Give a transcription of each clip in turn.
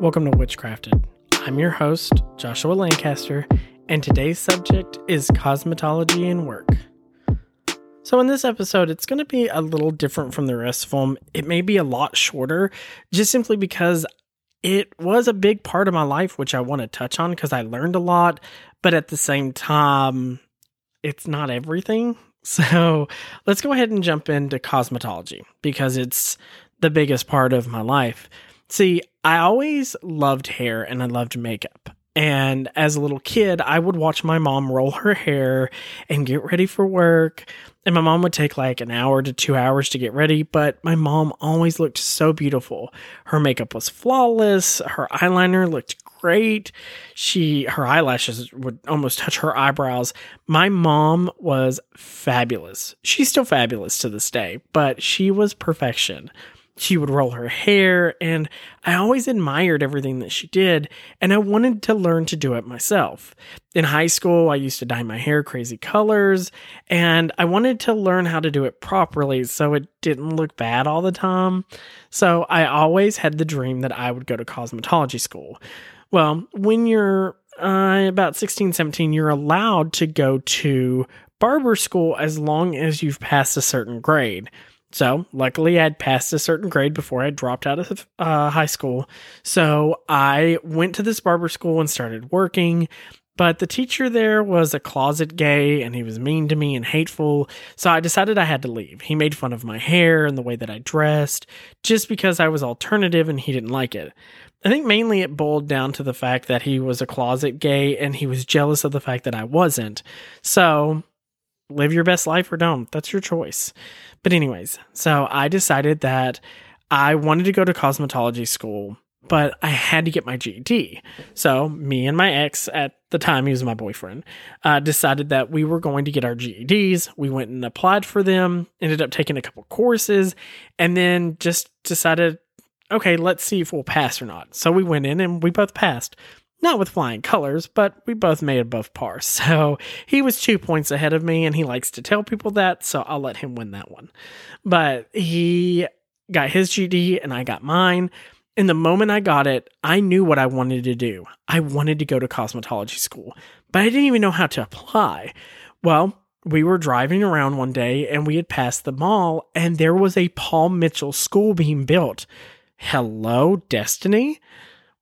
Welcome to Witchcrafted. I'm your host, Joshua Lancaster, and today's subject is cosmetology and work. So, in this episode, it's going to be a little different from the rest of them. It may be a lot shorter, just simply because it was a big part of my life, which I want to touch on because I learned a lot, but at the same time, it's not everything. So, let's go ahead and jump into cosmetology because it's the biggest part of my life. See, I always loved hair and I loved makeup. And as a little kid, I would watch my mom roll her hair and get ready for work. And my mom would take like an hour to two hours to get ready, but my mom always looked so beautiful. Her makeup was flawless. Her eyeliner looked great. She, her eyelashes would almost touch her eyebrows. My mom was fabulous. She's still fabulous to this day, but she was perfection she would roll her hair, and I always admired everything that she did, and I wanted to learn to do it myself. In high school, I used to dye my hair crazy colors, and I wanted to learn how to do it properly so it didn't look bad all the time. So I always had the dream that I would go to cosmetology school. Well, when you're uh, about 16, 17, you're allowed to go to barber school as long as you've passed a certain grade. So, luckily, I'd passed a certain grade before I dropped out of uh, high school. So, I went to this barber school and started working. But the teacher there was a closet gay and he was mean to me and hateful. So, I decided I had to leave. He made fun of my hair and the way that I dressed just because I was alternative and he didn't like it. I think mainly it boiled down to the fact that he was a closet gay and he was jealous of the fact that I wasn't. So, live your best life or don't. That's your choice. But, anyways, so I decided that I wanted to go to cosmetology school, but I had to get my GED. So, me and my ex at the time, he was my boyfriend, uh, decided that we were going to get our GEDs. We went and applied for them, ended up taking a couple courses, and then just decided, okay, let's see if we'll pass or not. So, we went in and we both passed not with flying colors, but we both made above par. So he was two points ahead of me, and he likes to tell people that, so I'll let him win that one. But he got his GED, and I got mine. And the moment I got it, I knew what I wanted to do. I wanted to go to cosmetology school, but I didn't even know how to apply. Well, we were driving around one day and we had passed the mall, and there was a Paul Mitchell school being built. Hello, Destiny?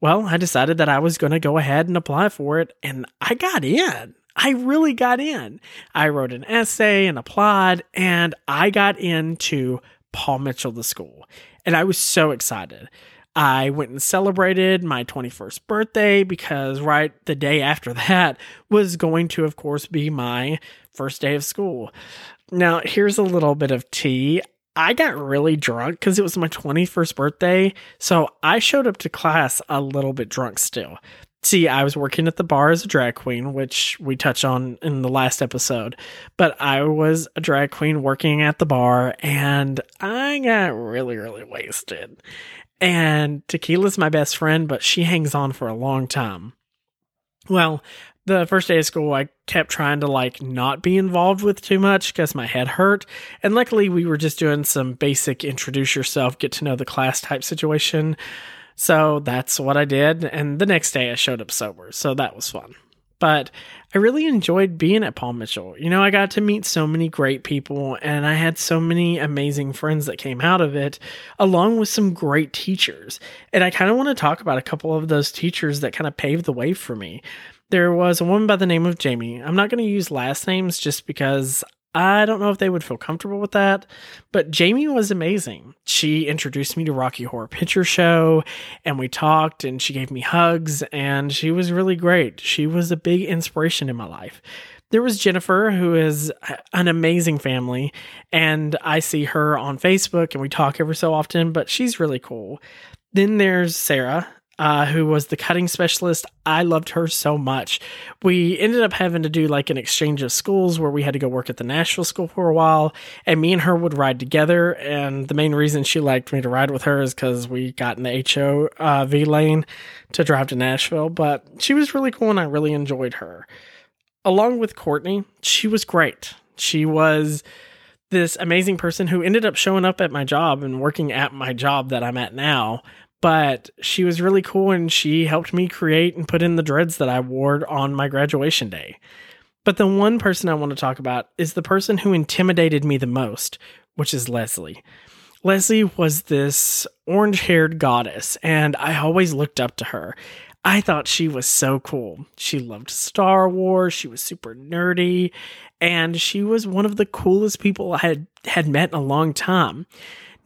Well, I decided that I was going to go ahead and apply for it, and I got in. I really got in. I wrote an essay and applied, and I got into Paul Mitchell, the school. And I was so excited. I went and celebrated my 21st birthday because right the day after that was going to, of course, be my first day of school. Now, here's a little bit of tea. I got really drunk because it was my 21st birthday. So I showed up to class a little bit drunk still. See, I was working at the bar as a drag queen, which we touch on in the last episode. But I was a drag queen working at the bar and I got really, really wasted. And tequila's my best friend, but she hangs on for a long time. Well, the first day of school, I kept trying to like not be involved with too much because my head hurt. And luckily, we were just doing some basic introduce yourself, get to know the class type situation. So that's what I did. And the next day, I showed up sober. So that was fun. But I really enjoyed being at Paul Mitchell. You know, I got to meet so many great people and I had so many amazing friends that came out of it, along with some great teachers. And I kind of want to talk about a couple of those teachers that kind of paved the way for me there was a woman by the name of Jamie. I'm not going to use last names just because I don't know if they would feel comfortable with that, but Jamie was amazing. She introduced me to Rocky Horror Picture Show and we talked and she gave me hugs and she was really great. She was a big inspiration in my life. There was Jennifer, who is an amazing family, and I see her on Facebook and we talk every so often, but she's really cool. Then there's Sarah, uh, who was the cutting specialist. I loved her so much. We ended up having to do like an exchange of schools where we had to go work at the Nashville school for a while, and me and her would ride together. And the main reason she liked me to ride with her is because we got in the HO uh, lane to drive to Nashville. But she was really cool, and I really enjoyed her. Along with Courtney, she was great. She was this amazing person who ended up showing up at my job and working at my job that I'm at now but she was really cool and she helped me create and put in the dreads that I wore on my graduation day. But the one person I want to talk about is the person who intimidated me the most, which is Leslie. Leslie was this orange haired goddess, and I always looked up to her. I thought she was so cool. She loved Star Wars, she was super nerdy, and she was one of the coolest people I had, had met in a long time.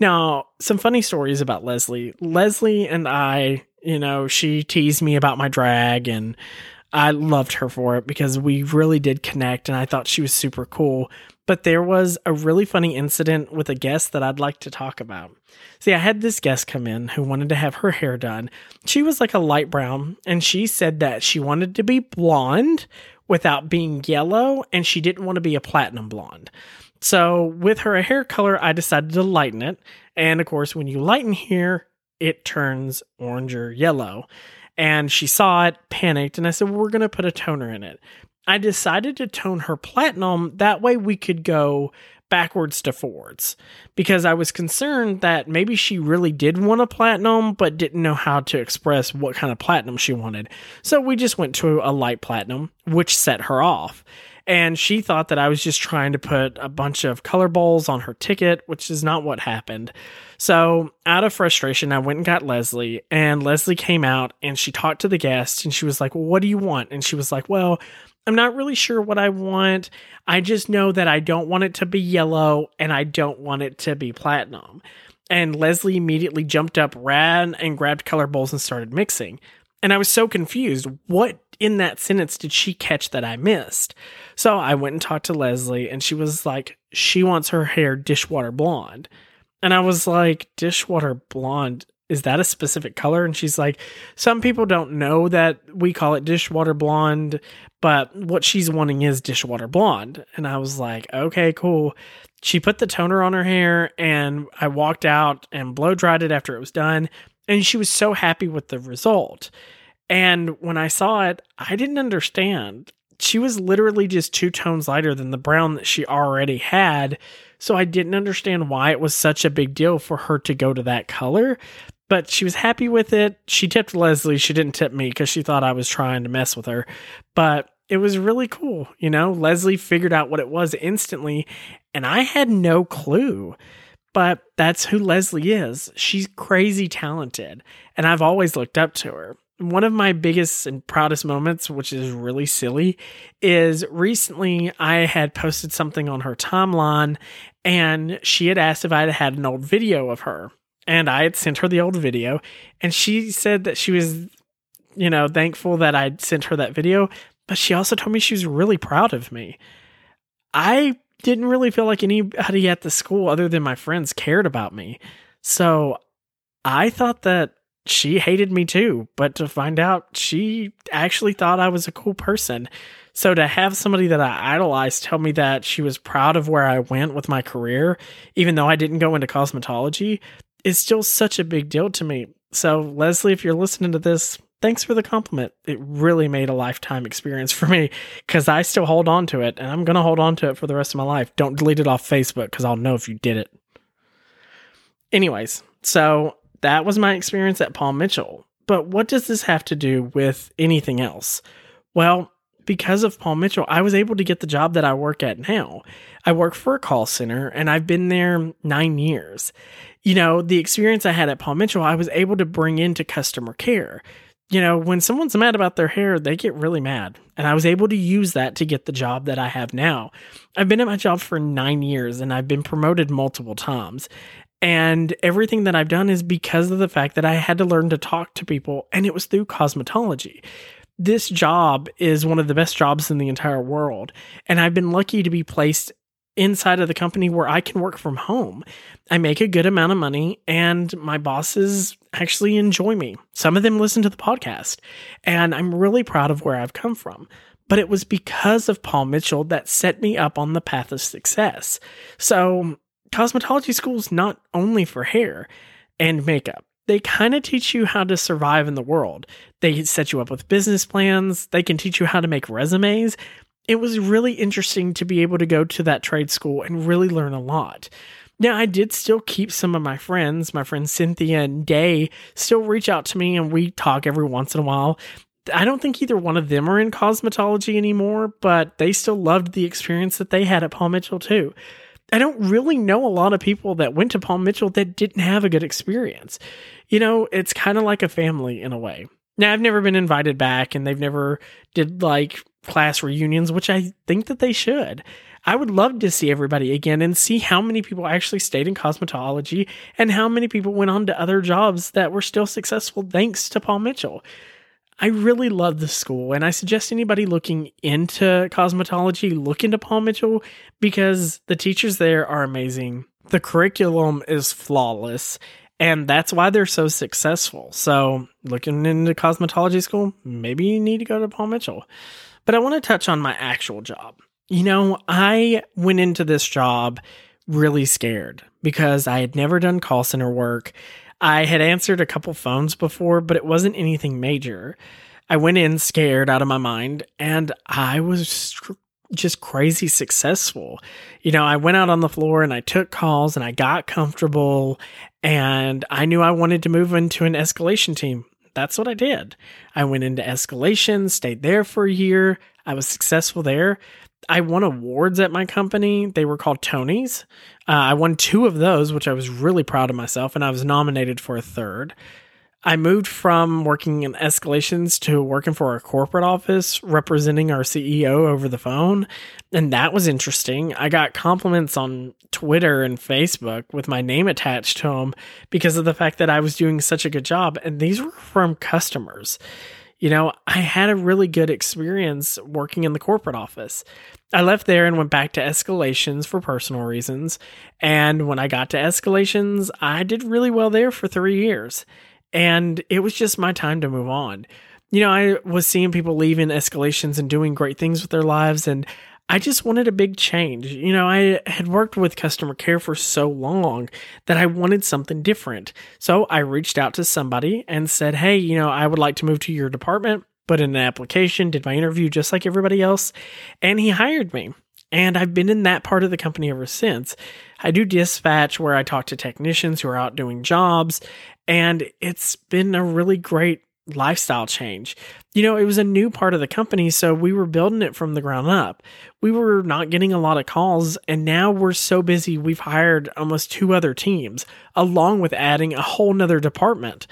Now, some funny stories about Leslie. Leslie and I, you know, she teased me about my drag and I loved her for it because we really did connect and I thought she was super cool. But there was a really funny incident with a guest that I'd like to talk about. See, I had this guest come in who wanted to have her hair done. She was like a light brown and she said that she wanted to be blonde without being yellow and she didn't want to be a platinum blonde. So, with her hair color, I decided to lighten it. And of course, when you lighten here, it turns orange or yellow and she saw it, panicked, and I said, well, We're going to put a toner in it. I decided to tone her platinum. That way we could go backwards to forwards because I was concerned that maybe she really did want a platinum but didn't know how to express what kind of platinum she wanted. So we just went to a light platinum, which set her off. And she thought that I was just trying to put a bunch of color balls on her ticket, which is not what happened. So, out of frustration, I went and got Leslie, and Leslie came out and she talked to the guest and she was like, well, What do you want? And she was like, Well, I'm not really sure what I want. I just know that I don't want it to be yellow and I don't want it to be platinum. And Leslie immediately jumped up, ran, and grabbed color bowls and started mixing. And I was so confused. What in that sentence did she catch that I missed? So I went and talked to Leslie, and she was like, she wants her hair dishwater blonde. And I was like, dishwater blonde, is that a specific color? And she's like, some people don't know that we call it dishwater blonde, but what she's wanting is dishwater blonde. And I was like, okay, cool. She put the toner on her hair and I walked out and blow dried it after it was done. And she was so happy with the result. And when I saw it, I didn't understand. She was literally just two tones lighter than the brown that she already had so I didn't understand why it was such a big deal for her to go to that color. But she was happy with it. She tipped Leslie. She didn't tip me because she thought I was trying to mess with her. But it was really cool. You know, Leslie figured out what it was instantly, and I had no clue. But that's who Leslie is. She's crazy talented, and I've always looked up to her one of my biggest and proudest moments, which is really silly, is recently I had posted something on her timeline and she had asked if I had had an old video of her. And I had sent her the old video and she said that she was, you know, thankful that I'd sent her that video, but she also told me she was really proud of me. I didn't really feel like anybody at the school other than my friends cared about me. So I thought that she hated me too, but to find out she actually thought I was a cool person. So to have somebody that I idolized tell me that she was proud of where I went with my career, even though I didn't go into cosmetology, is still such a big deal to me. So, Leslie, if you're listening to this, thanks for the compliment. It really made a lifetime experience for me because I still hold on to it and I'm going to hold on to it for the rest of my life. Don't delete it off Facebook because I'll know if you did it. Anyways, so that was my experience at Paul Mitchell. But what does this have to do with anything else? Well, because of Paul Mitchell, I was able to get the job that I work at now. I work for a call center and I've been there nine years. You know, the experience I had at Paul Mitchell, I was able to bring into customer care. You know, when someone's mad about their hair, they get really mad. And I was able to use that to get the job that I have now. I've been at my job for nine years and I've been promoted multiple times. And everything that I've done is because of the fact that I had to learn to talk to people, and it was through cosmetology. This job is one of the best jobs in the entire world. And I've been lucky to be placed inside of the company where I can work from home. I make a good amount of money, and my bosses actually enjoy me. Some of them listen to the podcast, and I'm really proud of where I've come from. But it was because of Paul Mitchell that set me up on the path of success. So cosmetology school is not only for hair and makeup. They kind of teach you how to survive in the world. They set you up with business plans. They can teach you how to make resumes. it was really interesting to be able to go to that trade school and really learn a lot. Now, I did still keep some of my friends, my friends Cynthia and Day, still reach out to me and we talk every once in a while. I don't think either one of them are in cosmetology anymore, but they still loved the experience that they had at Paul Mitchell too. I don't really know a lot of people that went to Paul Mitchell that didn't have a good experience. You know, it's kind of like a family in a way. Now, I've never been invited back and they've never did like class reunions, which I think that they should. I would love to see everybody again and see how many people actually stayed in cosmetology and how many people went on to other jobs that were still successful thanks to Paul Mitchell. I really love the school, and I suggest anybody looking into cosmetology look into Paul Mitchell because the teachers there are amazing. The curriculum is flawless, and that's why they're so successful. So, looking into cosmetology school, maybe you need to go to Paul Mitchell. But I want to touch on my actual job. You know, I went into this job really scared because I had never done call center work. I had answered a couple phones before, but it wasn't anything major. I went in scared out of my mind and I was just crazy successful. You know, I went out on the floor and I took calls and I got comfortable and I knew I wanted to move into an escalation team. That's what I did. I went into escalation, stayed there for a year. I was successful there. I won awards at my company. They were called Tonys. Uh, I won two of those, which I was really proud of myself, and I was nominated for a third. I moved from working in escalations to working for a corporate office representing our CEO over the phone. And that was interesting. I got compliments on Twitter and Facebook with my name attached to them because of the fact that I was doing such a good job. And these were from customers. You know, I had a really good experience working in the corporate office. I left there and went back to escalations for personal reasons. And when I got to escalations, I did really well there for three years. And it was just my time to move on. You know, I was seeing people leaving escalations and doing great things with their lives. And I just wanted a big change. You know, I had worked with customer care for so long that I wanted something different. So I reached out to somebody and said, Hey, you know, I would like to move to your department, put in an application, did my interview just like everybody else, and he hired me. And I've been in that part of the company ever since. I do dispatch where I talk to technicians who are out doing jobs, and it's been a really great lifestyle change. You know, it was a new part of the company, so we were building it from the ground up. We were not getting a lot of calls, and now we're so busy, we've hired almost two other teams, along with adding a whole nother department.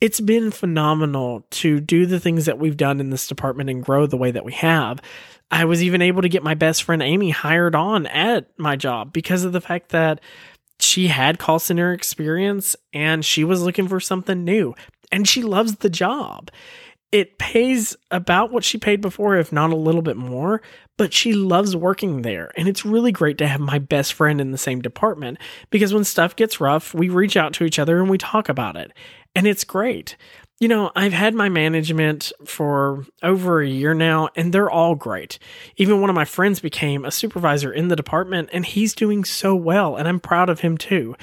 It's been phenomenal to do the things that we've done in this department and grow the way that we have. I was even able to get my best friend Amy hired on at my job because of the fact that she had call center experience and she was looking for something new and she loves the job. It pays about what she paid before, if not a little bit more, but she loves working there. And it's really great to have my best friend in the same department because when stuff gets rough, we reach out to each other and we talk about it. And it's great. You know, I've had my management for over a year now, and they're all great. Even one of my friends became a supervisor in the department, and he's doing so well, and I'm proud of him too.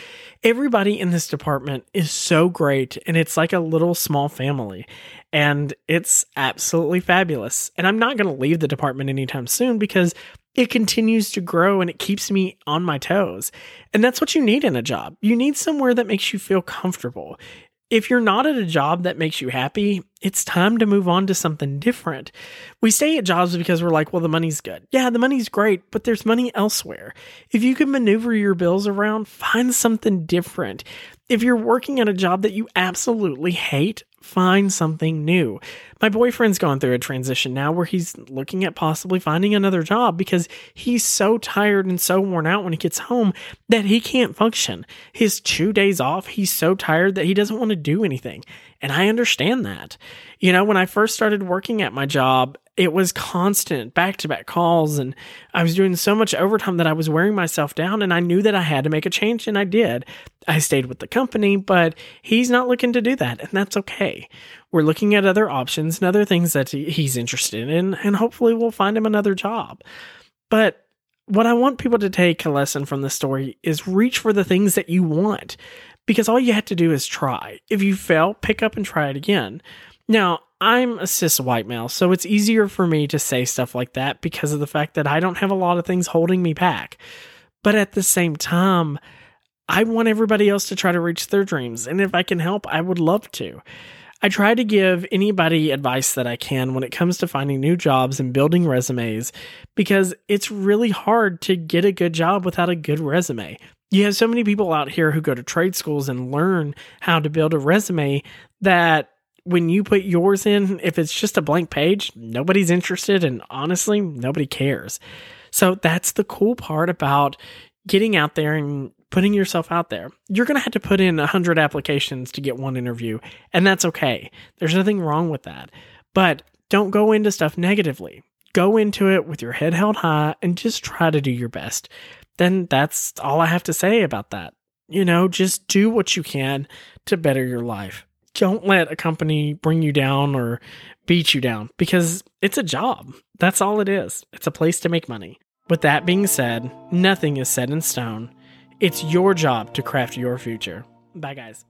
Everybody in this department is so great, and it's like a little small family, and it's absolutely fabulous. And I'm not going to leave the department anytime soon because it continues to grow and it keeps me on my toes. And that's what you need in a job. You need somewhere that makes you feel comfortable if you're not at a job that makes you happy, it's time to move on to something different. We stay at jobs because we're like, well, the money's good. Yeah, the money's great, but there's money elsewhere. If you can maneuver your bills around, find something different. If you're working at a job that you absolutely hate, find something new. My boyfriend's gone through a transition now where he's looking at possibly finding another job because he's so tired and so worn out when he gets home that he can't function. His two days off, he's so tired that he doesn't want to do anything. And I understand that. You know, when I first started working at my job, it was constant back to back calls and I was doing so much overtime that I was wearing myself down and I knew that I had to make a change and I did. I stayed with the company, but he's not looking to do that and that's okay. We're looking at other options and other things that he's interested in and hopefully we'll find him another job. But what I want people to take a lesson from this story is reach for the things that you want because all you have to do is try. If you fail, pick up and try it again. Now, I'm a cis white male, so it's easier for me to say stuff like that because of the fact that I don't have a lot of things holding me back. But at the same time, I want everybody else to try to reach their dreams. And if I can help, I would love to. I try to give anybody advice that I can when it comes to finding new jobs and building resumes because it's really hard to get a good job without a good resume. You have so many people out here who go to trade schools and learn how to build a resume that when you put yours in, if it's just a blank page, nobody's interested and honestly, nobody cares. So that's the cool part about getting out there and putting yourself out there. You're going to have to put in 100 applications to get one interview, and that's okay. There's nothing wrong with that. But don't go into stuff negatively. Go into it with your head held high and just try to do your best. Then that's all I have to say about that. You know, just do what you can to better your life. Don't let a company bring you down or beat you down because it's a job. That's all it is. It's a place to make money. With that being said, nothing is set in stone. It's your job to craft your future. Bye, guys.